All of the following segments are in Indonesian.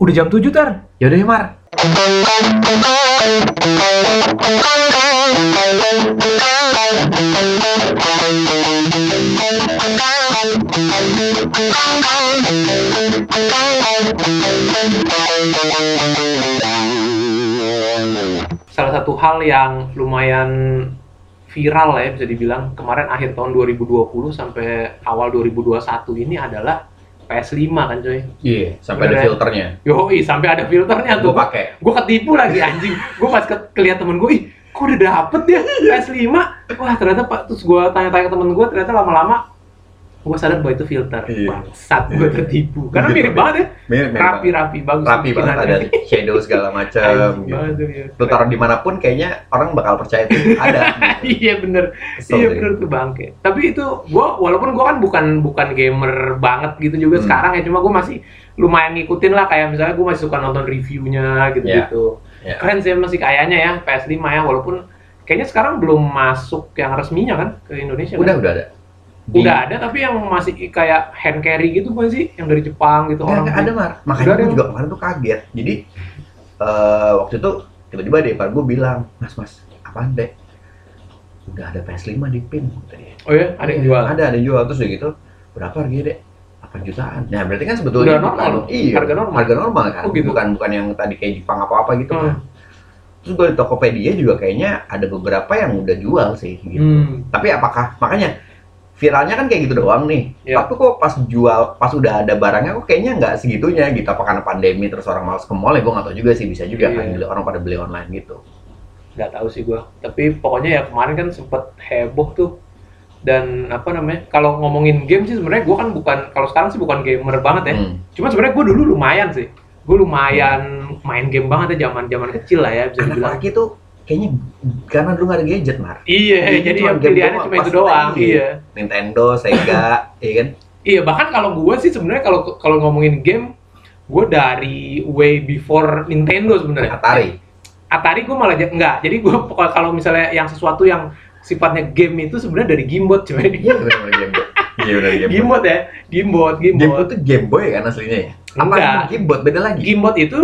Udah jam 7 tar. Yaudah ya Mar. salah satu hal yang lumayan viral ya bisa dibilang kemarin akhir tahun 2020 sampai awal 2021 ini adalah PS5 kan coy. Iya, sampai ada Bener ya? filternya. Yoi, sampai ada filternya tuh. Gue pakai. Gue ketipu lagi anjing. Gue pas ke kelihat temen gue, ih kok udah dapet ya PS5? Wah ternyata pak, terus gue tanya-tanya ke temen gue, ternyata lama-lama gue sadar bahwa itu filter. Iya. Bangsat, gue Iya. tertipu. Karena Iya, mirip banget ya. Mirip, mirip Rapi-rapi, bagus. Rapi banget ada shadow segala macam. Gitu. Lu taruh di mana pun kayaknya orang bakal percaya itu ada. iya bener Kesel iya bener tuh bangke tapi itu gua walaupun gua kan bukan bukan gamer banget gitu juga Hmm. sekarang ya cuma gua masih lumayan ngikutin lah kayak misalnya gua masih suka nonton reviewnya gitu gitu Ya. keren sih masih kayaknya ya PS5 ya walaupun kayaknya sekarang belum masuk yang resminya kan ke Indonesia Udah, kan? udah ada. Di- udah ada tapi yang masih kayak hand carry gitu bukan sih yang dari Jepang gitu orang ada Mar. Makanya gue juga kemarin tuh kaget. Jadi eh, waktu itu tiba-tiba deh, Pak gue bilang, Mas, Mas, apaan deh? Udah ada PS5 di pin. oh ya ada yang jual Ada, ada yang jual. Terus udah gitu, berapa harganya dek? 8 jutaan. Nah berarti kan sebetulnya Udah normal bukan-? Iya, Harga normal? Harga normal kan. Oh, gitu. Bukan bukan yang tadi kayak Jepang apa-apa gitu Hmm. kan. Terus gue di Tokopedia juga kayaknya ada beberapa yang udah jual sih gitu. Hmm. Tapi apakah makanya viralnya kan kayak gitu doang nih. Iya. Tapi kok pas jual, pas udah ada barangnya kok kayaknya nggak segitunya gitu. Apa karena pandemi terus orang malas ke mall ya gue nggak tahu juga sih bisa juga Iya. kan beli orang pada beli online gitu. nggak tahu sih gua tapi pokoknya ya kemarin kan sempet heboh tuh dan apa namanya kalau ngomongin game sih sebenarnya gua kan bukan kalau sekarang sih bukan gamer banget ya Hmm. cuma sebenarnya gua dulu lumayan sih gua lumayan main game banget ya zaman zaman kecil lah ya bisa Anak dibilang laki tuh kayaknya karena dulu nggak ada gadget mar. iya Jadi jadi yang pilihannya cuma itu doang iya Nintendo, Sega, iya kan? iya bahkan kalau gua sih sebenarnya kalau kalau ngomongin game gua dari way before Nintendo sebenarnya Atari. Atari gue malah enggak. Jadi gue kalau misalnya yang sesuatu yang sifatnya game itu sebenarnya dari Gamebot cuy. Iya benar Boy. Iya benar Boy. Gamebot ya, Gamebot, Game Boy Gamebot. tuh Game Boy kan aslinya ya? Apa Boy beda lagi? Gamebot itu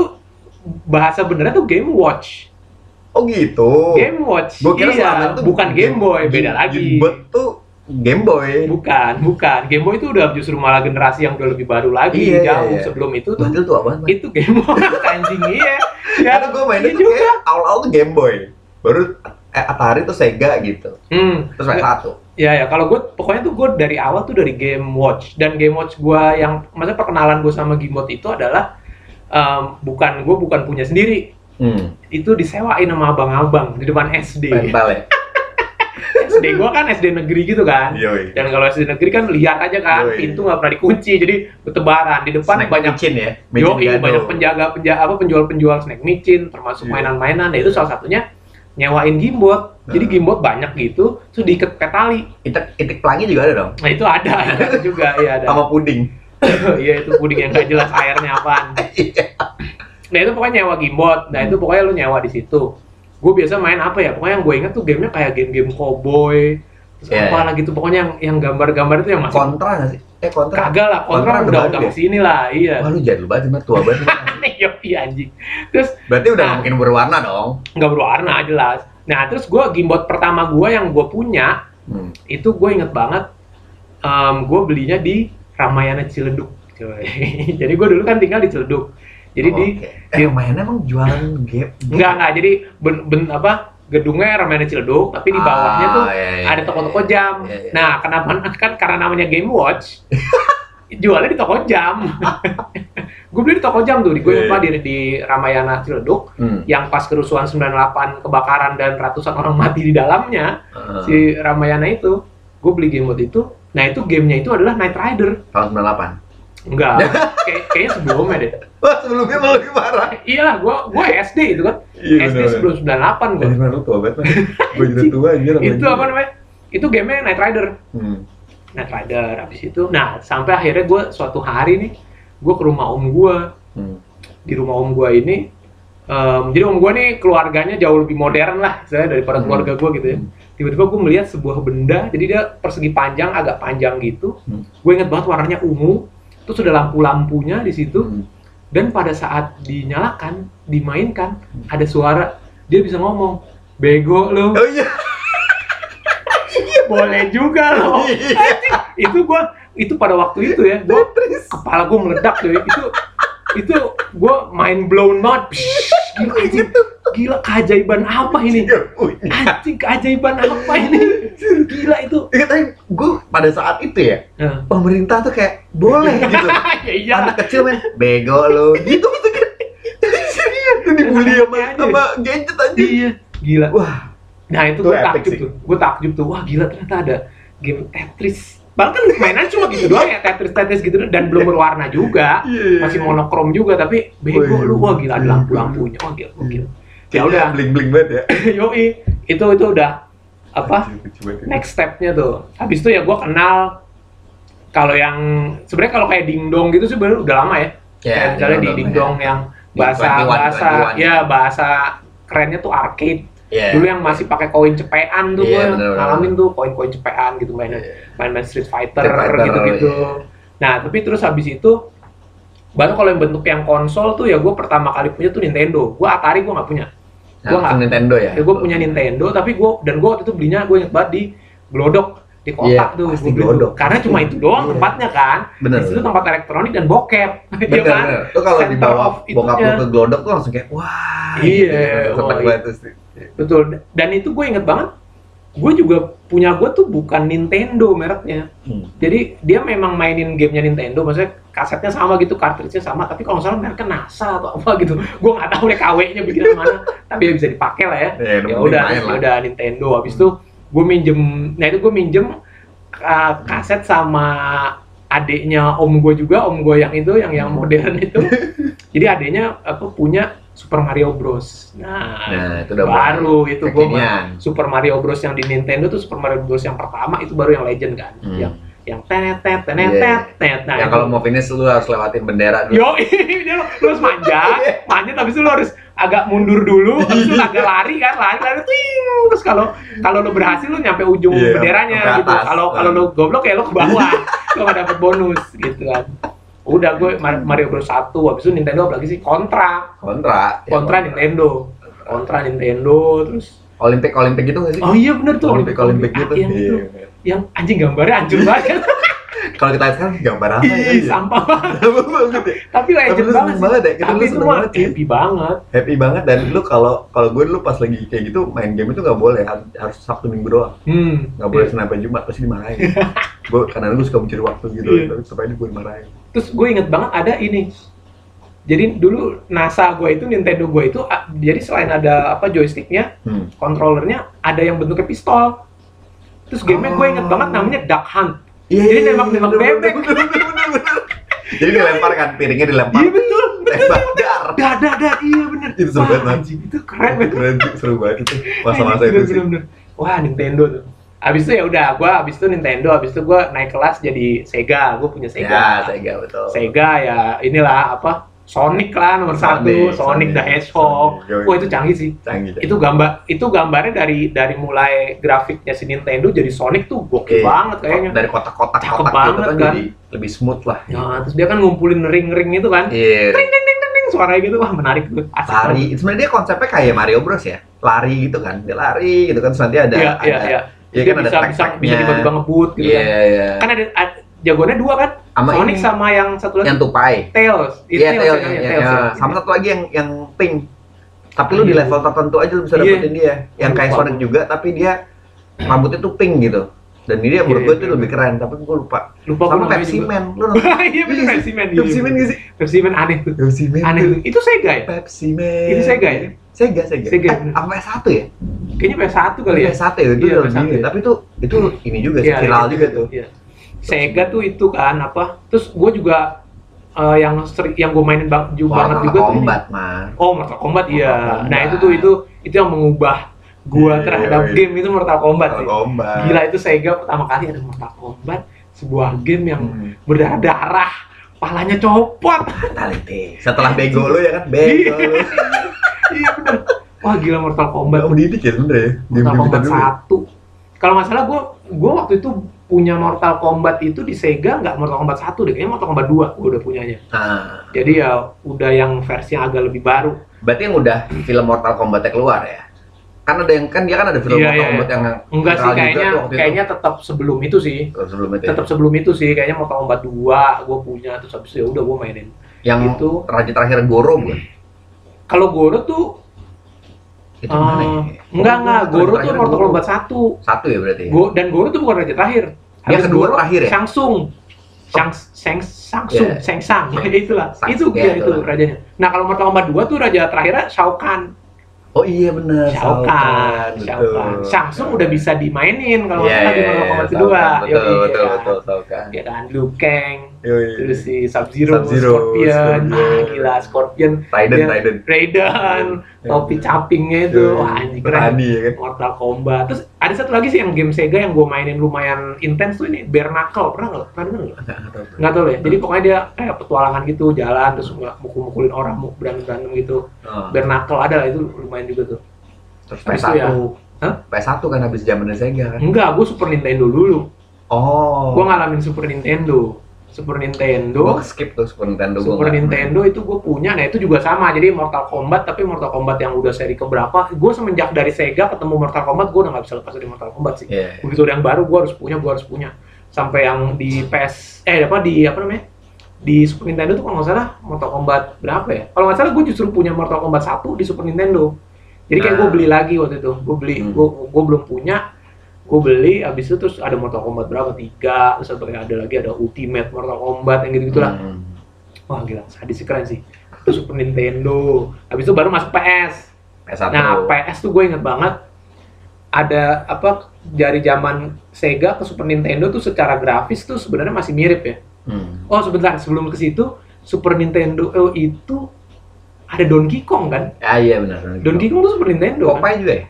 bahasa benernya tuh Game Watch. Oh gitu. Game Watch. Gua kira selama iya, itu bukan Game Boy, beda lagi. Game Boy tuh Game Boy. Bukan, bukan. Game Boy itu udah justru malah generasi yang udah lebih baru lagi, Iya, iya, jauh iya. sebelum itu tuh. Padahal tuh apaan? Itu Game Boy anjing iya. Ya, Karena gue mainnya iya tuh kayak awal-awal tuh Game Boy. Baru eh, Atari tuh Sega gitu. Hmm. Terus PS1. Ya ya, kalau gue pokoknya tuh gue dari awal tuh dari Game Watch dan Game Watch gue yang maksudnya perkenalan gue sama Gamebot itu adalah em, bukan gue bukan punya sendiri, Hmm. itu disewain sama abang-abang di depan SD. Mental ya. SD gue kan SD negeri gitu kan. Yoi. Dan kalau SD negeri kan lihat aja kan, Yoi. pintu nggak pernah dikunci, jadi bertebaran di depan Snack banyak micin ya. Yo, Micin gado. banyak penjaga penjaga apa penjual-penjual snack micin, termasuk Iya. mainan-mainan. Nah, itu salah satunya nyewain gimbot. Jadi Nah. gimbot banyak gitu, terus diikat pakai tali. Itik, itik pelangi juga ada dong. Nah, itu ada, itu juga iya ada. Sama puding. Iya itu puding yang gak jelas airnya apaan. Nah itu pokoknya nyewa gimbot. Nah itu pokoknya lu nyewa di situ. Gue biasa main apa ya? Pokoknya yang gue inget tuh gamenya kayak game-game cowboy. Terus Iya, apa iya. lagi tuh pokoknya yang yang gambar-gambar itu yang masih Kontra nggak sih? Eh kontra. kagak lah. Kontra, Kontra udah udah ke sini lah. Iya. Wah lu jadul banget, Mar. tua banget. Iya iya anjing. Terus Berarti udah Nah. mungkin berwarna dong. nggak berwarna jelas. Nah terus gue gimbot pertama gue yang gue punya Hmm. itu gue inget banget. gue belinya di Ramayana Ciledug. Jadi gue dulu kan tinggal di Ciledug. Jadi Oh, di oke. Eh, mainnya emang jualan game. Enggak, enggak. Jadi ben, ben- apa gedungnya Ramayana Ciledug, tapi di bawahnya tuh Ah, iya, iya, ada toko-toko jam. iya, iya. Nah, kenapa kan karena namanya Game Watch, jualnya di toko jam. gue beli di toko jam tuh, di gue Iya, lupa di, di Ramayana Ciledug, Hmm. yang pas kerusuhan 98 kebakaran dan ratusan orang mati di dalamnya, Heeh. si Ramayana itu, gue beli Game Watch itu. Nah, itu gamenya itu adalah Night Rider. Tahun 98. Enggak, kayak, kayaknya sebelumnya deh. Wah, sebelumnya malah lebih parah. Iyalah, gue gue SD itu kan. Iya, SD sebelum 98 gue. Jadi mana lu tua banget. Gue juga tua anjir. sama itu apa namanya itu gamenya Night Rider Hmm. Night Rider habis itu nah sampai akhirnya gue suatu hari nih gue ke rumah om gue Hmm. di rumah om gue ini em, jadi om gue nih keluarganya jauh lebih modern lah saya daripada Hmm. keluarga gue gitu ya Hmm. tiba-tiba gue melihat sebuah benda jadi dia persegi panjang agak panjang gitu Hmm. gue inget banget warnanya ungu terus ada lampu-lampunya di situ Hmm. dan pada saat dinyalakan dimainkan ada suara dia bisa ngomong bego lu Oh iya. boleh juga loh Iya. itu gua itu pada waktu itu ya gua kepala gua meledak tuh itu itu gua mind blown banget gila, anjing, gila keajaiban apa ini anjing keajaiban apa ini gila itu Iya, tapi gue pada saat itu ya, Nah. pemerintah tuh kayak boleh gitu. ya iya Anak kecil men, bego lo. Gitu gitu kan. Itu dibully sama, sama gadget aja. iya gila Wah, Nah itu gue takjub sih. tuh, gue takjub tuh, wah gila ternyata ada game Tetris. Bahkan mainan cuma gitu doang ya Tetris Tetris gitu dan belum berwarna juga, Iya. masih monokrom juga tapi bego lu wah gila ada lampu-lampunya, wah gila, gila. Ya udah, bling-bling banget ya. yoi itu itu udah apa ya. next stepnya tuh. Habis itu ya gue kenal kalau yang sebenarnya kalau kayak dingdong gitu sih bener udah lama ya. Ya, kayak misalnya di Dingdong, dingdong ya. yang bahasa 21, bahasa 21. ya bahasa kerennya tuh arcade Iya. dulu yang masih pakai koin cepean tuh Iya, gue ngalamin tuh koin-koin cepean gitu mainan Iya. main-main Street Fighter, Street Fighter, gitu-gitu. iya. Nah tapi terus habis itu baru kalau yang bentuk yang konsol tuh ya gue pertama kali punya tuh Nintendo. Gue Atari gue nggak punya. Nah, nggak- langsung Nintendo ya. Ya, gue punya Nintendo tapi gue dan gue waktu itu belinya gue inget banget di Glodok di kotak Iya, tuh pasti. Glodok. karena cuma itu doang Iya. tempatnya kan Bener. di situ tempat elektronik dan bokep Iya Bener, kan? bener. Lu kalau dibawa bokap lu itunya. ke glodok tuh langsung kayak wah. Iya, gitu. oh, iya. sih. Betul. Dan itu gue inget banget. Gue juga punya gue tuh bukan Nintendo mereknya. Hmm. Jadi dia memang mainin gamenya Nintendo, maksudnya kasetnya sama gitu, cartridge-nya sama, tapi kalau salah mereknya NASA atau apa gitu. Gue nggak tahu deh KW-nya bikinan mana, tapi ya bisa dipakai lah ya. Ya, Ya udah, ya udah Nintendo. Habis itu gue minjem, nah itu gue minjem uh, kaset sama adiknya om gue juga, om gue yang itu, yang yang modern itu. Jadi adiknya apa punya Super Mario Bros. Nah, Nah, itu udah baru itu gue. Super Mario Bros yang di Nintendo tuh Super Mario Bros yang pertama itu baru yang legend kan Hmm. yang yang tenet tenet tenet Iya. tenet tenet nah itu. kalau mau finish lu harus lewatin bendera dulu. yo dia lu lu harus manjat manjat habis itu lu harus agak mundur dulu. Habis itu agak lari kan lari lari ting. Terus kalau kalau lu berhasil lu nyampe ujung Iya, benderanya gitu. kalau kalau lu goblok ya lu ke bawah. Lu gak dapet bonus gitu kan. Udah gue Mar- Mario Bros 1 habis itu Nintendo apalagi sih? Contra. Kontra. Ya, Contra Nintendo. Contra Nintendo terus Olimpik Olimpik gitu nggak sih? oh iya bener tuh. Olimpik Olimpik. gitu. Iya. Yang anjing gambarnya hancur banget Kalau kita lihat sekarang gambar apa ya? Ih, sampah banget. Ya. Tapi legend Tapi lu banget sih. banget ya, kita Tapi lu itu banget sih. happy banget. Happy banget dan lu kalau kalau gue dulu pas lagi kayak gitu main game itu nggak boleh harus, harus Sabtu Minggu doang Hmm. nggak boleh Senin sampai Jumat pasti dimarahin gue karena gue suka mencuri waktu gitu Iya. tapi supaya gue dimarahin Terus gue inget banget ada ini. Jadi dulu NASA gue itu Nintendo gue itu jadi selain ada apa joysticknya, hmm. controllernya ada yang bentuknya pistol. Terus gamenya gue inget banget namanya Duck Hunt. Iya, Jadi iya, nembak-nembak bener, bebek. bener, bener, bener, jadi dilempar kan piringnya dilempar Iya betul. tembak dar Dah dah dah iya bener. Itu seru banget, anjing, itu keren banget. keren sih seru banget itu masa-masa itu sih. Wah Nintendo tuh. Abis itu ya udah, gua abis itu Nintendo, abis itu gua naik kelas jadi Sega, gua punya Sega. ya Sega betul Sega ya inilah apa Sonic lah nomor satu, Sonic, Sonic, the Sonic, Hedgehog. Sonic, yoi. Wah itu canggih sih. canggih canggih. Itu gambar, itu gambarnya dari dari mulai grafiknya si Nintendo jadi Sonic tuh gokil banget kayaknya. dari kotak-kotak Cakep kotak gitu banget, kan, kan. jadi lebih smooth lah Ya, terus dia kan ngumpulin ring-ring itu kan. iya Ding ding ding ding ding suaranya gitu wah menarik tuh. Asik lari sebenarnya dia konsepnya kayak Mario Bros ya lari gitu kan dia lari gitu kan terus nanti ada Iya, ada iya, iya. Iya Dia kan ada bisa bisa bisa tiba-tiba ngebut gitu iya kan. iya Kan ada, ada jagoannya dua kan? sama Sonic ini, sama yang satu lagi yang tupai Tails. iya Tails, tail ya, ya, Tails, ya. sama satu lagi yang yang pink tapi lu di Iya. level tertentu aja lu bisa Iya. dapetin dia yang kayak Sonic juga tapi dia rambutnya tuh pink gitu dan ini dia menurut Iya, gue iya, itu iya. lebih keren tapi gue lupa Lupa sama Pepsi. Man lu nonton Iya bener Iya, Pepsi Man. iya, Pepsi Man gak sih Pepsi Man aneh tuh. Pepsi Man Aneh tuh. Itu Sega ya? Pepsi Man Itu Sega ya? Sega Sega Sega, eh, apa satu ya Kayaknya PS1 kali ya. PS1 ya itu Iya, PS1 begini ya. tapi itu itu ini juga sih Iya, viral iya, juga tuh Iya. Sega tuh itu kan apa? Terus gue juga eh, yang sering yang gue mainin bang, juga banget Mortal juga tuh ini. Kombat mah Oh Mortal Kombat iya. Nah itu tuh itu itu yang mengubah gua Iya, terhadap iya. game itu Mortal Kombat Mortal sih. Kombat Gila itu Sega pertama kali ada Mortal Kombat sebuah game yang Hmm. berdarah-darah, palanya copot. Fatality setelah bego lu ya kan bego lu iya bener. Wah gila Mortal Kombat. Mbak mendidik ya ya Mortal Kombat satu. Kalau nggak salah gua gua waktu itu punya Mortal Kombat itu di Sega nggak Mortal Kombat 1 deh, kayaknya Mortal Kombat 2 gue udah punyanya. Nah, Jadi ya udah yang versi yang agak lebih baru. berarti yang udah film Mortal Kombat keluar ya? Kan ada yang kan dia kan ada film Iya, Mortal iya, Kombat yang Enggak sih kayaknya itu. kayaknya tetap sebelum itu sih. Oh, sebelum itu. ya? Tetap sebelum itu sih kayaknya Mortal Kombat 2 gue punya terus habis itu ya udah gue mainin. yang itu raja terakhir Goro bukan? Kalau Goro tuh Itu mana ya? enggak enggak Oh, Goro tuh Mortal Goro. Kombat 1. Satu ya berarti. Go, dan Goro tuh bukan raja terakhir. Yang kedua terakhir ya? Shang Tsung. Shang Shang Shang Tsung, Iya. Shang Tsung, itulah. Shang itu Tsung, dia ya, itu itulah. rajanya. Nah, kalau Mortal Kombat 2 tuh raja terakhirnya Shao Kahn. Oh iya benar. Shao Kahn, Shao Kahn. Shang Tsung udah bisa dimainin kalau nggak Iya, salah di iya, Mortal iya, Kombat Shao kedua. Kahn, Yoi, Betul, ya betul, kan? betul, Shao Kahn. Ya kan, Liu Kang, Yoi. terus si Sub-Zero, Sub-Zero, Scorpion, Scorpion. ah gila Scorpion, Raiden, Dia- Raiden. Raiden, topi capingnya itu, Yoi. wah anjing keren. Berani ya kan? Mortal Kombat. Terus ada satu lagi sih yang game Sega yang gue mainin lumayan intens tuh ini Bare Knuckle. Pernah nggak? Pernah denger nggak? Nggak, nggak tahu. Nggak tahu ya. Jadi pokoknya dia kayak petualangan gitu, jalan terus nggak mukul-mukulin orang, muk berantem berantem gitu. Oh. Bare Knuckle ada lah itu lumayan juga tuh. Terus Habis PS1. itu ya. Hah? PS1 kan habis zaman Sega kan. Enggak, gue Super Nintendo dulu. Oh. Gue ngalamin Super Nintendo. Super Gua Nintendo. skip tuh Super Nintendo gua Super nggak- Nintendo itu gue punya, nah itu juga sama. Jadi Mortal Kombat, tapi Mortal Kombat yang udah seri keberapa? Gue semenjak dari Sega ketemu Mortal Kombat, gue udah nggak bisa lepas dari Mortal Kombat sih. Iya. begitu ada yang baru gue harus punya gue harus punya sampai yang di PS eh apa di apa namanya di Super Nintendo tuh kalau nggak salah Mortal Kombat berapa ya kalau nggak salah gue justru punya Mortal Kombat 1 di Super Nintendo jadi kayak gue Nah. beli lagi waktu itu gue beli Hmm. gue gue belum punya gue beli habis itu terus ada Mortal Kombat berapa tiga terus ada ada lagi ada Ultimate Mortal Kombat yang gitu gitulah Hmm. wah gila sadis sih, keren sih itu Super Nintendo habis itu baru masuk PS PS1. Nah, PS tuh gue inget banget ada apa dari zaman Sega ke Super Nintendo tuh secara grafis tuh sebenarnya masih mirip ya. Hmm. Oh sebentar sebelum ke situ Super Nintendo oh, itu ada Donkey Kong kan? Ah iya benar. Donkey Kong tuh Super Nintendo kan? Popeye juga ya?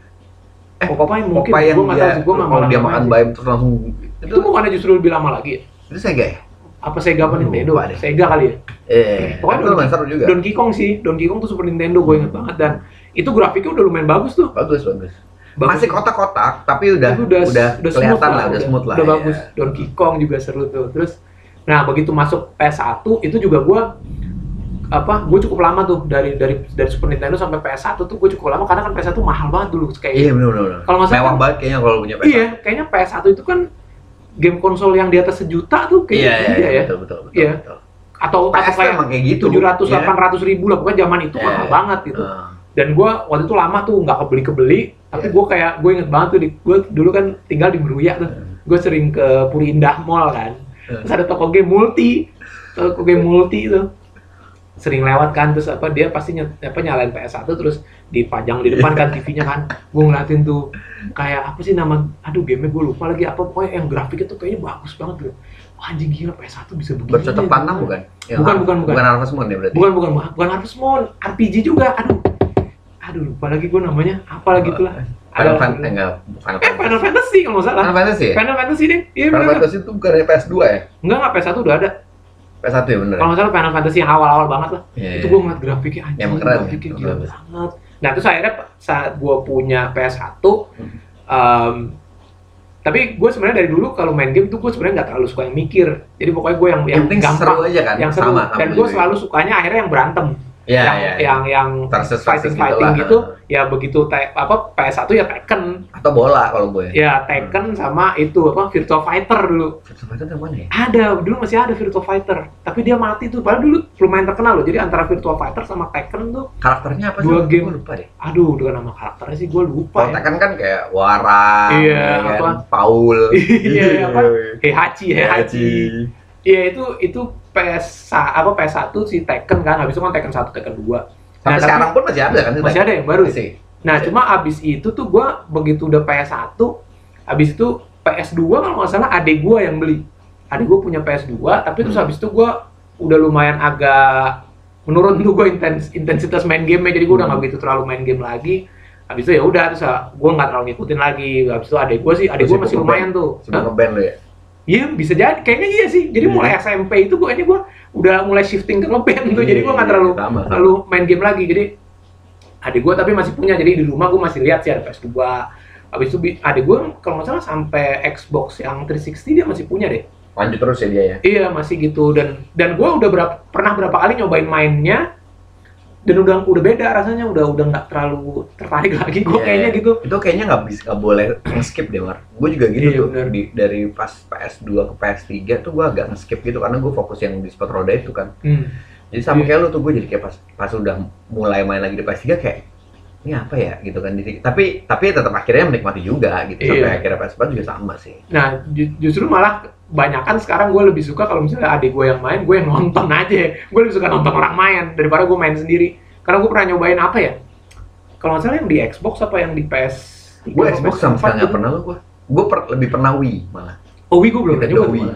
Eh, Popeye mungkin. Popeye yang Gua dia, tahu sih, gua nggak kalau dia makan bayam terus langsung Itu bukannya justru lebih lama lagi ya? itu Sega ya? Apa Sega apa Nintendo? deh. Sega kali ya? Eh, Pokoknya itu lumayan seru juga. Donkey Kong sih, Donkey Kong tuh Super Nintendo gue inget banget dan itu grafiknya udah lumayan bagus tuh. Bagus, bagus. Bagus. Masih kotak-kotak, tapi udah Tapi udah, smooth kelihatan lah, udah smooth lah. Udah ya. bagus. Donkey Kong juga seru tuh. Terus nah begitu masuk PS1 itu juga gua apa gue cukup lama tuh dari dari dari Super Nintendo sampai PS1 tuh gue cukup lama karena kan PS1 mahal banget dulu kayak Iya benar benar. Kalau nggak salah mewah kan- banget kayaknya kalau punya PS. iya kayaknya PS1 itu kan game konsol yang di atas sejuta tuh Iya, kayaknya iya, iya, ya betul betul betul. Iya. betul. atau PS atau tuh kayak emang kayak gitu. tujuh ratus Iya. delapan ratus ribu lah pokoknya zaman itu Iya, mahal iya. banget gitu Ah. dan gue waktu itu lama tuh nggak kebeli kebeli tapi Iya. gue kayak gue inget banget tuh di gue dulu kan tinggal di Meruya tuh gue sering ke Puri Indah Mall kan Iya. terus ada toko game multi toko game multi itu sering lewat kan terus apa dia pasti ny apa nyalain PS1 terus dipajang di depan kan TV-nya kan gue ngeliatin tuh kayak apa sih nama aduh game gue lupa lagi apa pokoknya yang grafiknya tuh kayaknya bagus banget tuh Wah, anjing gila PS1 bisa begini Bercocok gitu. tanam bukan? Yang Bukan, Har- bukan, bukan. Bukan Harvest Moon ya berarti. bukan bukan bukan bukan Harvest Moon RPG juga aduh aduh lupa lagi gue namanya apa lagi itulah Final Ada- Fantasy enggak Final eh Final Fantasy kalau nggak salah Final Fantasy ya? Final Fantasy deh iya Final Fantasy itu bukan PS2 ya? enggak nggak PS1 udah ada PS1 ya bener. kalau nggak salah Final Fantasy yang awal-awal banget lah Iya, itu iya. gue ngeliat grafiknya anjing Emang keren ya, grafiknya gila banget nah terus akhirnya saat gue punya PS1 Hmm. em, tapi gue sebenarnya dari dulu kalau main game tuh gue sebenarnya nggak terlalu suka yang mikir jadi pokoknya gue yang yang Yang penting seru gampang aja kan? yang seru Sama, dan gue juga. selalu sukanya akhirnya yang berantem Iya, yang, iya. yang yang Versus- versus fighting gitu fighting lah. gitu ya begitu te- apa PS1 ya Tekken Atau bola kalau gue. ya Tekken sama itu apa Virtua Fighter dulu Virtua Fighter yang mana ya? ada dulu masih ada Virtua Fighter tapi dia mati tuh padahal dulu lumayan terkenal loh jadi antara Virtua Fighter sama Tekken tuh Karakternya apa sih? Dua game. Gue lupa deh. aduh udah nama karakternya sih gue lupa Kalau ya. Tekken kan kayak Warang, Iya, ya kan? apa? Paul. Iya, apa? Heihachi Heihachi iya itu itu PS apa PS1 si Tekken kan habis itu kan Tekken 1 Tekken 2 Sampai Nah, tapi- sekarang pun masih ada kan? masih ada yang baru ya? Masih. Nah, Masih. cuma abis itu tuh gua begitu udah PS1, abis itu PS2 kalau nggak salah adik gua yang beli. Adik gua punya PS2, tapi terus Hmm. abis itu gua udah lumayan agak menurun tuh gua intens intensitas main game jadi gua udah nggak Hmm. begitu terlalu main game lagi. Abis itu ya udah terus ah, gua nggak terlalu ngikutin lagi. Abis itu adik gua sih, adik gua Masih lumayan tuh. Sibuk ngeband lo ya? Iya bisa jadi, kayaknya iya sih. Jadi Iya. mulai SMP itu gua kayaknya gua udah mulai shifting ke ngeband tuh. Jadi gua nggak terlalu Sama, sama. lalu main game lagi jadi adik gue tapi masih punya jadi di rumah gue masih lihat sih ada PS2 Abis itu adik gue kalau nggak salah sampai Xbox yang 360 dia masih punya deh. Lanjut terus ya dia ya. Iya masih gitu dan dan gue udah berapa pernah berapa kali nyobain mainnya dan udah udah beda rasanya udah udah nggak terlalu tertarik lagi gue Iya. kayaknya gitu. Itu kayaknya nggak bisa nggak boleh nge-skip deh, Mar. Gue juga gitu Iya, tuh. benar. Di, dari pas PS2 ke PS3 tuh gue agak nge-skip gitu karena gue fokus yang di spot roda itu kan. Hmm. Jadi sama Iya. kayak lu tuh gue jadi kayak pas pas udah mulai main lagi di PS3 kayak ini apa ya gitu kan. Jadi, tapi tapi tetap akhirnya menikmati juga gitu. Sampai Iya. akhirnya PS4 juga sama sih. Nah ju- justru malah banyakan sekarang gue lebih suka kalau misalnya adik gue yang main gue yang nonton aja. Gue lebih suka nonton orang main daripada gue main sendiri. Karena gue pernah nyobain apa ya? Kalau nggak salah yang di Xbox apa yang di PS? Gue Xbox sama sekali nggak pernah lu gue. Gue per- lebih pernah Wii malah. Oh Wii gue belum pernah nyoba. Wii.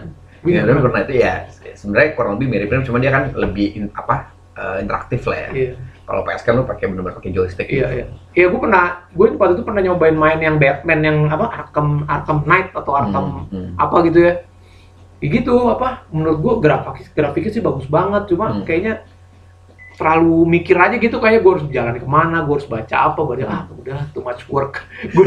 Wii Ya, pernah. itu ya sebenarnya kurang lebih mirip-mirip cuma dia kan lebih in- apa eh, interaktif lah ya. Iya. Kalau PS kan lu pakai bener-bener pakai joystick. Iya, gitu. iya. Iya, gue pernah, gue waktu itu pernah nyobain main yang Batman yang apa Arkham Arkham Knight atau Arkham Hmm, hmm. apa gitu ya. Ya gitu apa? Menurut gue grafik grafiknya sih bagus banget, cuma Hmm. kayaknya terlalu mikir aja gitu kayak gue harus jalan ke mana, gue harus baca apa, gue ah udah too much work. gue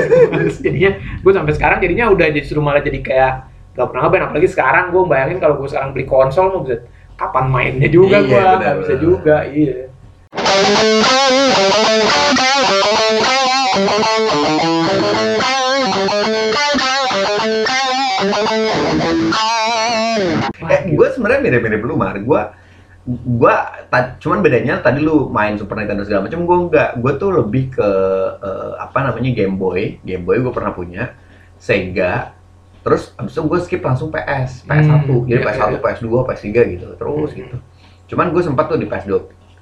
jadinya gue sampai sekarang jadinya udah justru malah jadi kayak gak pernah ngeband apalagi sekarang gue bayangin kalau gue sekarang beli konsol mau bisa kapan mainnya juga Iya, gue nggak bisa juga iya Eh, gue sebenarnya mirip-mirip lu mar. Gue gue cuman bedanya tadi lu main Super Nintendo segala macam gue enggak gue tuh lebih ke eh, apa namanya Game Boy Game Boy gue pernah punya Sega terus abis itu gue skip langsung PS PS1 Hmm, jadi iya, PS1 iya. PS2 PS3 gitu terus Hmm. gitu cuman gue sempat tuh di PS2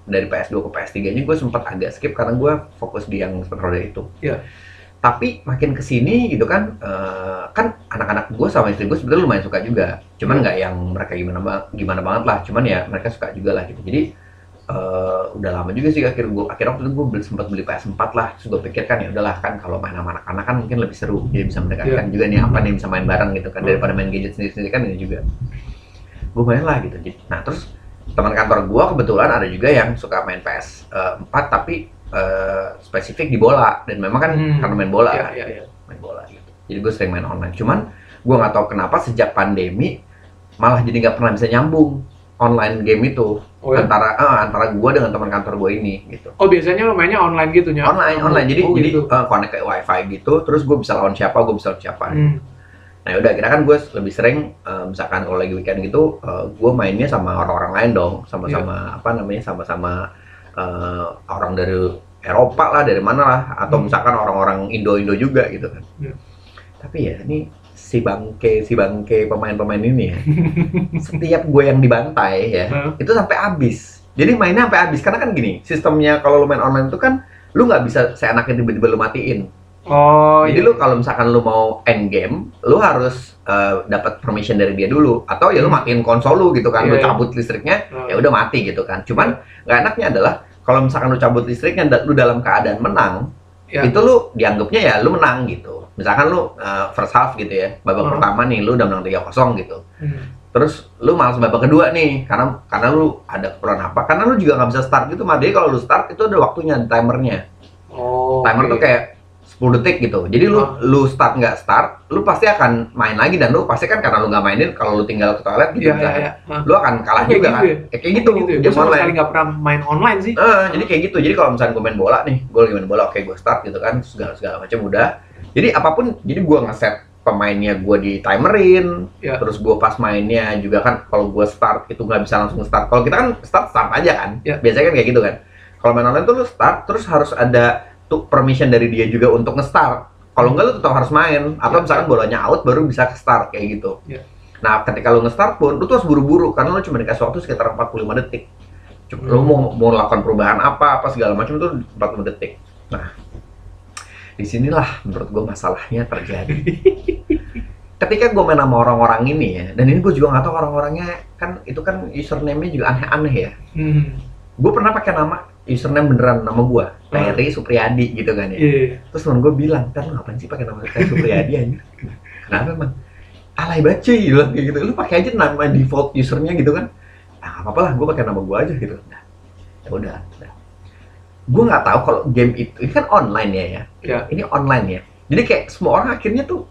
dari PS2 ke PS3 nya gue sempat agak skip karena gue fokus di yang roda itu Iya. Tapi makin ke sini gitu kan eh, kan anak-anak gue sama istri gue sebetulnya lumayan suka juga. Cuman Hmm. nggak yang mereka gimana gimana banget lah. Cuman ya mereka suka juga lah gitu. Jadi eh, udah lama juga sih akhir gue akhir waktu itu gue beli, sempat beli PS4 lah. Terus gue pikir kan ya udahlah kan kalau main sama anak-anak kan mungkin lebih seru. Jadi bisa mendekatkan juga nih apa nih bisa main bareng gitu kan. Hmm. daripada main gadget sendiri-sendiri kan ini juga gue main lah gitu. Nah terus teman kantor gue kebetulan ada juga yang suka main PS4 tapi eh, spesifik di bola dan memang kan Hmm. karena main bola Iya, kan iya, iya. main bola gitu. Jadi gue sering main online. Cuman gue nggak tahu kenapa sejak pandemi malah jadi nggak pernah bisa nyambung online game itu Oh, ya? antara eh, antara gue dengan teman kantor gue ini gitu. Oh biasanya lo mainnya online gitu nya? Online online jadi Oh, jadi gitu. eh, connect ke wifi gitu. Terus gue bisa lawan siapa gue bisa lawan siapa. Hmm. Nah udah kira kan gue lebih sering eh, misalkan kalau lagi weekend gitu gue mainnya sama orang-orang lain dong sama-sama Iya. apa namanya sama-sama eh, orang dari Eropa lah dari mana lah atau Hmm. misalkan orang-orang Indo-Indo juga gitu kan. Iya. Tapi ya ini si bangke si bangke pemain-pemain ini ya setiap gue yang dibantai ya Hah? itu sampai habis. Jadi mainnya sampai habis karena kan gini sistemnya kalau lu main online itu kan lu nggak bisa seenaknya tiba-tiba lu matiin. Oh Jadi iya. lu kalau misalkan lu mau end game, lu harus eh, dapat permission dari dia dulu atau ya lu Hmm. matiin konsol lu gitu kan, Iya, lu iya. cabut listriknya, Oh. ya udah mati gitu kan. Cuman nggak enaknya adalah kalau misalkan lu cabut listriknya lu dalam keadaan menang, Ya. itu lu dianggapnya ya lu menang gitu. Misalkan lu eh, first half gitu ya, babak Hmm. pertama nih lu udah menang 3-0 gitu. Hmm. Terus lu malas babak kedua nih karena karena lu ada keperluan apa? Karena lu juga nggak bisa start gitu, mah. Jadi kalau lu start itu ada waktunya, timernya Oh. timer oke. tuh kayak 10 detik gitu. Jadi lu lu start nggak start, lu pasti akan main lagi dan lu pasti kan karena lu nggak mainin kalau lu tinggal ke toilet gitu misalkan, iya. Hah. lu akan kalah kayak juga gitu kan. ya? Ya, kayak gitu, gitu ya. Gue sama sekali nggak pernah main online sih. Eh, jadi kayak gitu. Jadi kalau misalnya gue main bola nih, gue lagi main bola, oke gue start gitu kan, segala segala macam udah. Jadi apa pun, jadi gue ngeset pemainnya gue di timerin, Ya. terus gue pas mainnya juga kan kalau gue start itu nggak bisa langsung start. Kalau kita kan start start aja kan, Ya. biasanya kan kayak gitu kan. Kalau main online tuh lu start, terus harus ada tuh permission dari dia juga untuk nge-start. Kalau enggak lu tetap harus main, atau Ya. misalkan bolanya out baru bisa ke start kayak gitu. Ya. Nah, ketika lu nge-start pun, lu tuh harus buru-buru karena lu cuma dikasih waktu sekitar 45 detik. Cuma lu Hmm. mau mau lakukan perubahan apa apa segala macam itu 40 detik. Nah, di sinilah menurut gue masalahnya terjadi. Ketika gue main sama orang-orang ini ya, dan ini gue juga nggak tahu orang-orangnya kan itu kan username-nya juga aneh-aneh ya. Hmm. Gue pernah pakai nama username beneran nama gue, Larry Supriyadi gitu kan ya. Iya. Terus temen gue bilang, kan lu ngapain sih pakai nama saya Supriyadi aja? Kenapa emang? Alay banget cuy, bilang kayak gitu. Lu pakai aja nama default usernya gitu kan? Nggak apa-apa lah, gue pakai nama gue aja gitu. Nah, ya udah. Nah. Gue nggak tahu kalau game itu, ini kan online ya ya. Ya. Ini online ya. Jadi kayak semua orang akhirnya tuh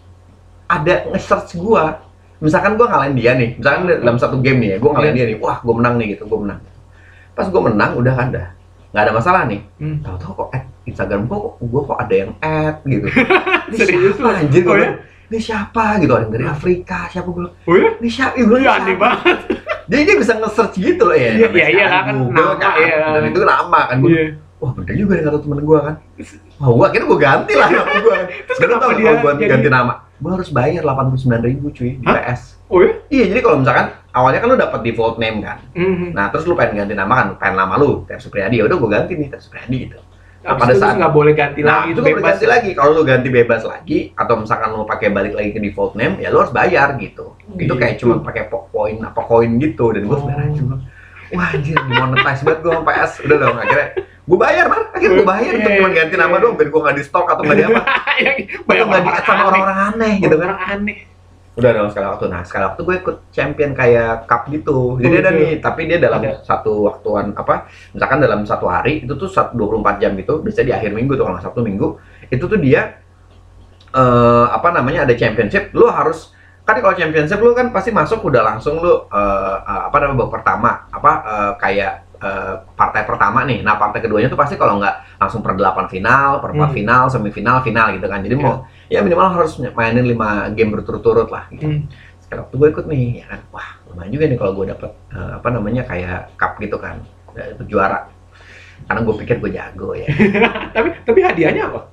ada nge-search gua. Misalkan gua ngalahin dia nih, misalkan dalam satu game nih ya, gua ngalahin dia nih, wah gua menang nih gitu, gua menang. Pas gua menang udah kan dah, nggak ada masalah nih. Hmm. Tahu-tahu kok add Instagram gua kok gua kok ada yang add gitu. Ini Serius siapa anjir Oh gua ya? Ini siapa gitu, ada yang dari Afrika, siapa gua Oh ya? ini siapa? Gua Iya aneh banget. Jadi dia bisa nge-search gitu loh ya. Iya, iya, iya kan, Google nama, kan. iya. Dan itu nama kan. Gua, Iya. Wah bener juga nih kata temen gua kan. Wah gua akhirnya gua ganti lah nama gua. Terus kenapa dia ganti nama? Gua harus bayar 89.000 ribu cuy di? PS. Oh ya? Iya jadi kalau misalkan awalnya kan lu dapat default name kan. Mhm. Nah terus lu pengen ganti nama kan, pengen nama lu Ter Supriyadi. Ya udah gua ganti nih Ter Supriyadi gitu. Habis pada saat- nggak boleh ganti Nah lagi itu boleh bebas. ganti lagi. Kalau lu ganti bebas lagi atau misalkan lu pakai balik lagi ke default name, ya lu harus bayar gitu. Itu kayak Gitu. cuma pakai po- poin apa koin gitu dan gua Oh. sebenarnya gua, Wah anjir dimonetize banget gua sama PS. Udah dong akhirnya gue bayar man. Akhirnya gue bayar untuk Iya, cuma ganti nama iya. doang biar gue nggak di stok atau nggak di apa. Atau nggak di sama orang-orang aneh gitu kan. Orang aneh. Udah dong sekali waktu. Nah sekali waktu gue ikut champion kayak cup gitu. Jadi Oh, ada gitu. nih, tapi dia dalam Ada. satu waktuan apa? Misalkan dalam satu hari itu tuh satu 24 jam gitu. Bisa di akhir minggu tuh kalau nggak Sabtu minggu. Itu tuh dia eh apa namanya ada championship. Lu harus kan kalau championship lu kan pasti masuk udah langsung lu eh, eh, apa namanya babak pertama apa eh, kayak eh, partai pertama nih. Nah partai keduanya tuh pasti kalau nggak langsung per delapan final, per empat Hmm. final, semifinal, final gitu kan. Jadi Iya. mau ya minimal harus mainin 5 game berturut-turut lah. Gitu Hmm. sekarang waktu gue ikut nih ya kan wah lumayan juga nih kalau gue dapet eh, apa namanya kayak cup gitu kan dapet juara karena gue pikir gue jago ya tapi tapi hadiahnya apa?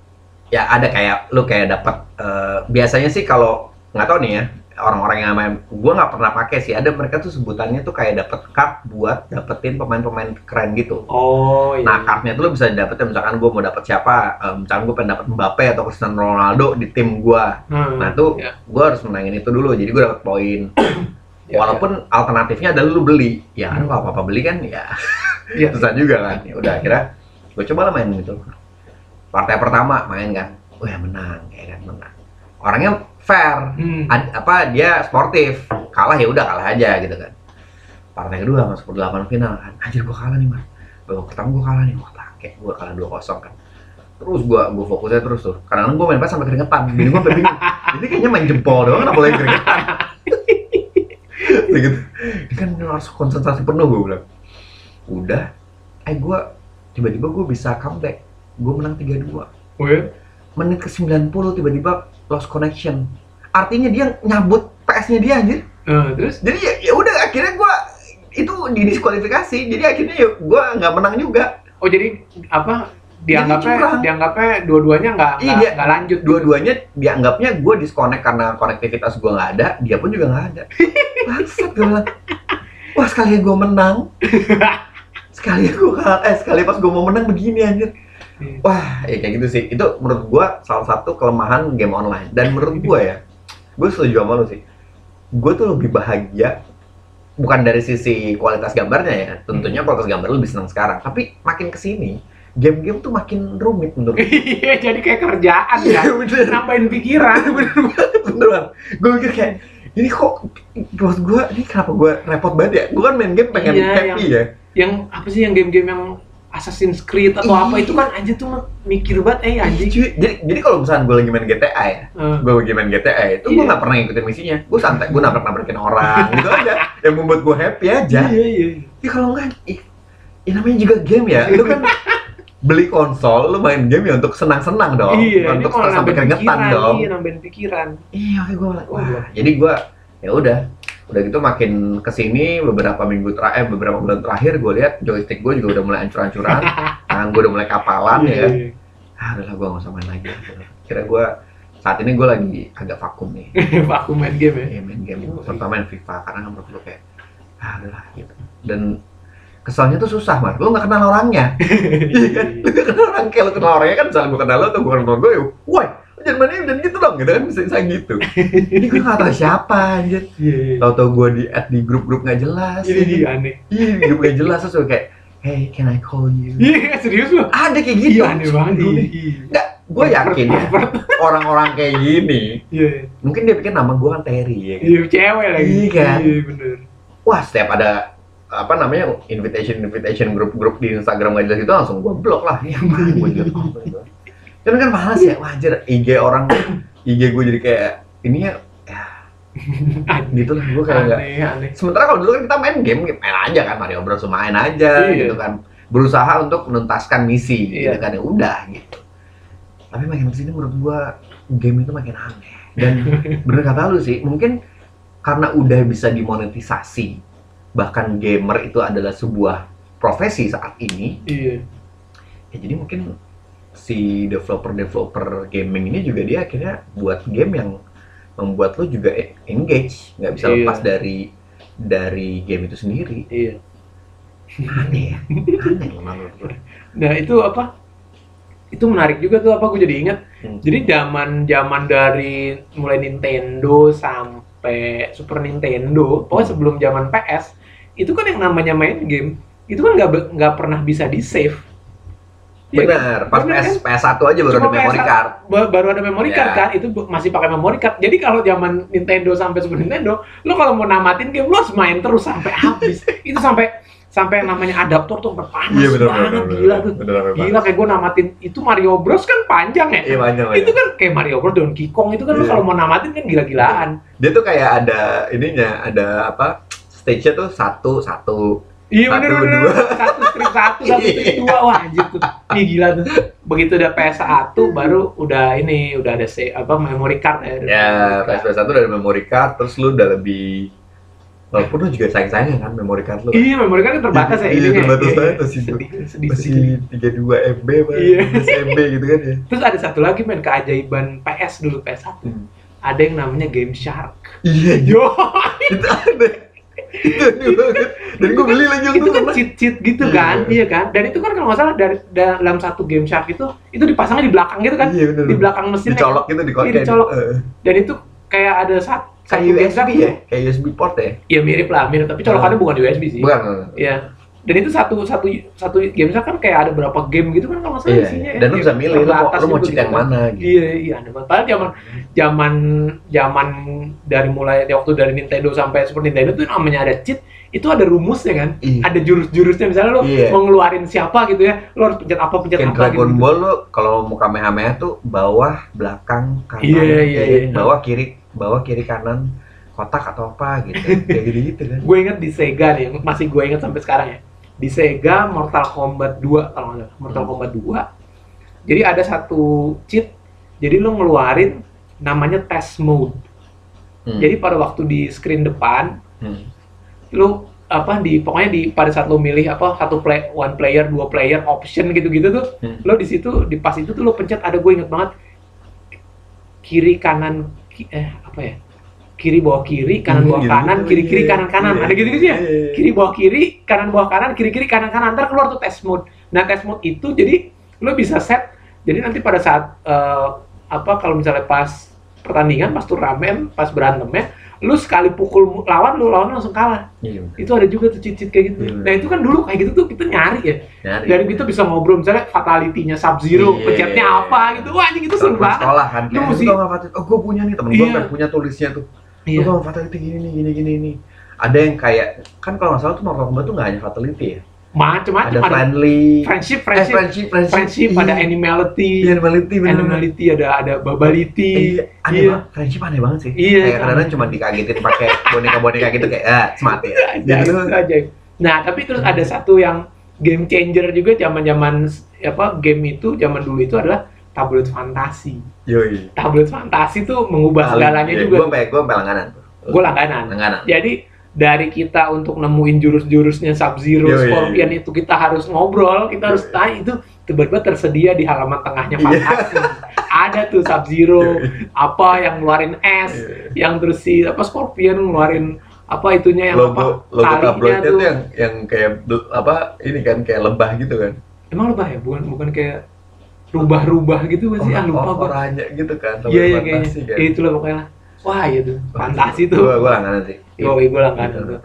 ya ada kayak lu kayak dapet eh, biasanya sih kalau nggak tahu nih ya orang-orang yang main gue nggak pernah pakai sih ada mereka tuh sebutannya tuh kayak dapet cup buat dapetin pemain-pemain keren gitu Oh iya. Nah, cardnya tuh lo bisa dapetin misalkan gue mau dapet siapa, eh, misalkan gue pengen dapet Mbappe atau Cristiano Ronaldo di tim gue. Hmm. Nah, tuh Ya. gue harus menangin itu dulu, jadi gue dapet poin. Ya, Walaupun alternatifnya adalah lu beli, ya kan kalau apa-apa beli kan ya Iya. susah juga kan. Ya udah akhirnya gue coba lah main gitu. Partai pertama main kan, wah ya menang, ya kan menang. Orangnya fair, Hmm. Ad- apa dia sportif, kalah ya udah kalah aja gitu kan. Partai kedua masuk ke delapan final kan, anjir gue kalah nih mas. Babak pertama gue kalah nih, wah bangke, gue kalah 2-0 kan. Terus gue gue fokusnya terus tuh, kadang gue main pas sampai keringetan, bini gue sampai bingung. Jadi kayaknya main jempol doang, kenapa lagi keringetan? gitu. Ini kan harus konsentrasi penuh gue bilang. Udah, eh gue tiba-tiba gue bisa comeback. Gue menang 3-2. Oh ya? Menit ke 90 tiba-tiba lost connection. Artinya dia nyabut PS-nya dia anjir. Nah, terus? Jadi ya, ya udah akhirnya gue itu didiskualifikasi. Jadi akhirnya ya gue nggak menang juga. Oh jadi apa? Dianggapnya dianggapnya dua-duanya nggak Iya, nggak lanjut. Dua-duanya dianggapnya gue disconnect karena konektivitas gue nggak ada. Dia pun juga nggak ada. Bangsat gue bilang. Wah sekali gue menang. Sekali gue kalah. Eh sekali pas gue mau menang begini anjir. Wah, ya kayak gitu sih. Itu menurut gua salah satu kelemahan game online. Dan menurut gua ya, gue setuju sama lu sih. Gue tuh lebih bahagia bukan dari sisi kualitas gambarnya ya. Tentunya kualitas gambar lebih senang sekarang. Tapi makin ke sini, game-game tuh makin rumit menurut. Iya, jadi kayak kerjaan ya. bener. Nambahin pikiran. bener banget, beneran. Gue mikir kayak, ini kok, buat gue, ini kenapa gue repot banget ya? Gue kan main game pengen Iya, happy ya. Yang apa sih yang game-game yang Assassin's Creed atau apa itu kan anjir tuh mikir banget eh anjing. Cuy, Jadi, jadi kalau misalnya gue lagi main GTA ya, gue lagi main GTA itu gue Iya. nggak pernah ngikutin misinya. Gue santai gue nabrak nabrakin orang gitu aja. Yang membuat gue happy aja. Iya, iya. ya kalau nggak ih, ya namanya juga game ya. Lu kan beli konsol lu main game ya untuk senang senang dong. Iya, untuk sampai keringetan pikiran, dong. Iya, nambahin pikiran. iya gue Oh, wah. Jadi gue ya udah udah gitu makin ke sini beberapa minggu terakhir eh, beberapa bulan terakhir gue lihat joystick gue juga udah mulai hancur-hancuran. Tangan gue udah mulai kapalan ya. kan Iya. ah udahlah gue nggak usah main lagi. Kira gue saat ini gue lagi agak vakum nih. Aku main game ya. ya main game. Terutama main FIFA karena kan menurut gue kayak ah udahlah gitu. Dan kesalnya tuh susah mas lu nggak kenal orangnya. Iya kan? Lu nggak kenal orang kayak lu kenal orangnya kan misalnya gue kenal lu atau gue kenal gue ya woi jangan main dan gitu dong gitu kan bisa bisa gitu ini gue nggak tahu siapa anjir Iya, iya. tau tau gue di add di grup-grup nggak jelas Ini dia aneh. iya di grup nggak jelas terus gue kayak hey can I call you Iya, serius lu? ada kayak gitu Iya, aneh banget. Nih. Iya. nggak gue yakin ya orang-orang kayak gini Iya. mungkin dia pikir nama gue kan Terry ya kan? Iya, cewek lagi. Iya kan? Iya, bener. wah setiap ada apa namanya invitation invitation grup-grup di Instagram nggak jelas itu langsung gue blok lah ya gue juga Kan kan males ya, wajar IG orang IG gue jadi kayak ini ya, ya gitu lah gue kayak aneh aneh Sementara kalau dulu kan kita main game, main aja kan Mario Bros main aja Iya. gitu kan. Berusaha untuk menuntaskan misi gitu Iya. kan ya udah gitu. Tapi makin ke sini menurut gua game itu makin aneh. Dan bener kata lu sih, mungkin karena udah bisa dimonetisasi bahkan gamer itu adalah sebuah profesi saat ini iya ya jadi mungkin si developer-developer gaming ini juga dia akhirnya buat game yang membuat lo juga e- engage nggak bisa Iya. lepas dari dari game itu sendiri iya aneh ya aneh loh menurut gue Nah itu apa? Itu menarik juga tuh apa? Gue jadi inget. Hmm. Jadi zaman zaman dari mulai Nintendo sampai Super Nintendo, pokoknya sebelum zaman PS, itu kan yang namanya main game, itu kan nggak nggak pernah bisa di save. Iya benar pas Bener PS kan? PS1 aja baru ada Cuma memory PS1 card ba- baru ada memory card Ya. kan, itu masih pakai memory card. Jadi kalau zaman Nintendo sampai Super Nintendo, lo kalau mau namatin game lo harus main terus sampai habis. itu sampai sampai namanya adaptor tuh sampai panas Iya, banget, gila tuh. Gila kayak gue namatin itu Mario Bros kan panjang ya. iya panjang itu kan kayak Mario Bros Donkey Kong itu kan lu Iya. kalau mau namatin kan gila-gilaan. dia tuh kayak ada ininya ada apa stage-nya tuh satu satu Iya Satu, bener bener. dua. Satu satu, satu Iya. dua. Wah anjir tuh. Ih gila tuh. Begitu udah PS1 baru udah ini udah ada say, apa memory card ya. ya card. PS1 udah ada memory card terus lu udah lebih walaupun lu juga sayang-sayang kan memory card lu kan. Iya memory card kan terbatas ya Iya, terbatas Iya, banget iya. masih- sedih, masih sedih. 32 MB Iya. 15 MB gitu kan ya Terus ada satu lagi main keajaiban PS dulu PS1. Hmm. Ada yang namanya Game Shark. iya Yo, itu ada banget dan gue beli lagi itu kan karena- cheat-cheat gitu Iya. kan, iya kan? Dan itu kan kalau nggak salah dari dalam satu Game Shark itu itu dipasangnya di belakang gitu kan? iya Di belakang mesinnya. dicolok gitu di Iya, dicolok. eh, dan itu kayak ada sat, kayak USB ya kayak USB port ya Iya mirip lah, mirip tapi colokannya bukan di USB sih. bukan Iya. Dan itu satu satu satu game kan kayak ada berapa game gitu kan kalau nggak salah iya, isinya. iya. dan lu Game bisa milih lu mau, lu mau gitu cheat gitu yang kan. mana gitu Iya, iya, aneh banget. Padahal zaman zaman zaman dari mulai waktu dari Nintendo sampai Super Nintendo itu namanya ada cheat, itu ada rumusnya kan. Iya. Ada jurus-jurusnya misalnya lo Iya. mau ngeluarin siapa gitu ya, lo harus pencet apa pencet Kayak apa Dragon gitu. Ball lo kalau mau Kamehameha tuh bawah, belakang, kanan, Iya, iya, kiri, iya. bawah kiri, bawah kiri kanan, kotak atau apa gitu. Kayak gitu-gitu kan. Gue inget di Sega nih, masih gue inget sampai sekarang ya. Di Sega Mortal Kombat 2 kalau nggak Mortal Hmm. Kombat 2. Jadi ada satu cheat, jadi lo ngeluarin namanya test mode. Hmm. Jadi pada waktu di screen depan, Hmm. lo apa di pokoknya di pada saat lo milih apa satu play one player dua player option gitu-gitu tuh Hmm. lo di situ di pas itu tuh lo pencet ada gue inget banget kiri kanan ki- eh apa ya kiri bawah kiri kanan Hmm, bawah gitu-gitu, kanan kiri kiri iya. kanan kanan Iya, ada gitu gitu ya iya, iya. kiri bawah kiri kanan bawah kanan kiri kiri kanan kanan ntar keluar tuh test mode nah test mode itu jadi lo bisa set jadi nanti pada saat eh, apa kalau misalnya pas pertandingan pas turnamen pas berantemnya lu sekali pukul lawan lu lawan langsung kalah Iya. bener. itu ada juga tuh cheat-cheat kayak gitu Iya. nah itu kan dulu kayak gitu tuh kita nyari ya Nyari. dari kita bisa ngobrol misalnya fatality-nya Sub Zero Iya. pencetnya apa gitu wah anjing itu seru banget sekolah kan Lu mesti- oh gue punya nih temen gue Iya. kan punya tulisnya tuh iya nggak Fatality gini nih gini gini nih ada yang kayak kan kalau nggak salah tuh Mortal Kombat tuh nggak hanya Fatality ya macem-macem ada ada, friendly friendship eh, friendship friendship friendship, friendship Iya. ada animality Iya, animality bener animality ada ada babality Iya, aneh Iya. banget. Friendship aneh banget sih. Iya, Kayak kan. kadang-kadang cuma dikagetin pakai boneka-boneka gitu kayak ah, smart ya. Jadi lu ajaib. Nah, tapi terus ada satu yang game changer juga zaman-zaman apa game itu zaman dulu itu adalah tablet fantasi. yoi. Tablet fantasi tuh mengubah segalanya Iya, juga. Gua sampai sampai langganan. Gue langganan. Langganan. Jadi dari kita untuk nemuin jurus-jurusnya Sub Zero, Yoi. Scorpion itu kita harus ngobrol, kita harus Yoi. tanya itu tiba-tiba tersedia di halaman tengahnya Iya. fantasi. Ada tuh Sub Zero, Yoi. apa yang ngeluarin es, yang terus si apa Scorpion ngeluarin apa itunya yang Logo apa logo tabloidnya tuh. tuh yang yang kayak apa ini kan kayak lebah gitu kan. Emang lebah ya? Bukan bukan kayak rubah-rubah gitu nggak sih? ah lupa gua. oranye gitu kan. Iya iya kayaknya. kan. Ya, itulah pokoknya lah. Wah iya tuh. Fantasi tuh. Gua gua langganan sih. Yo, gue langganan Gitu. tuh.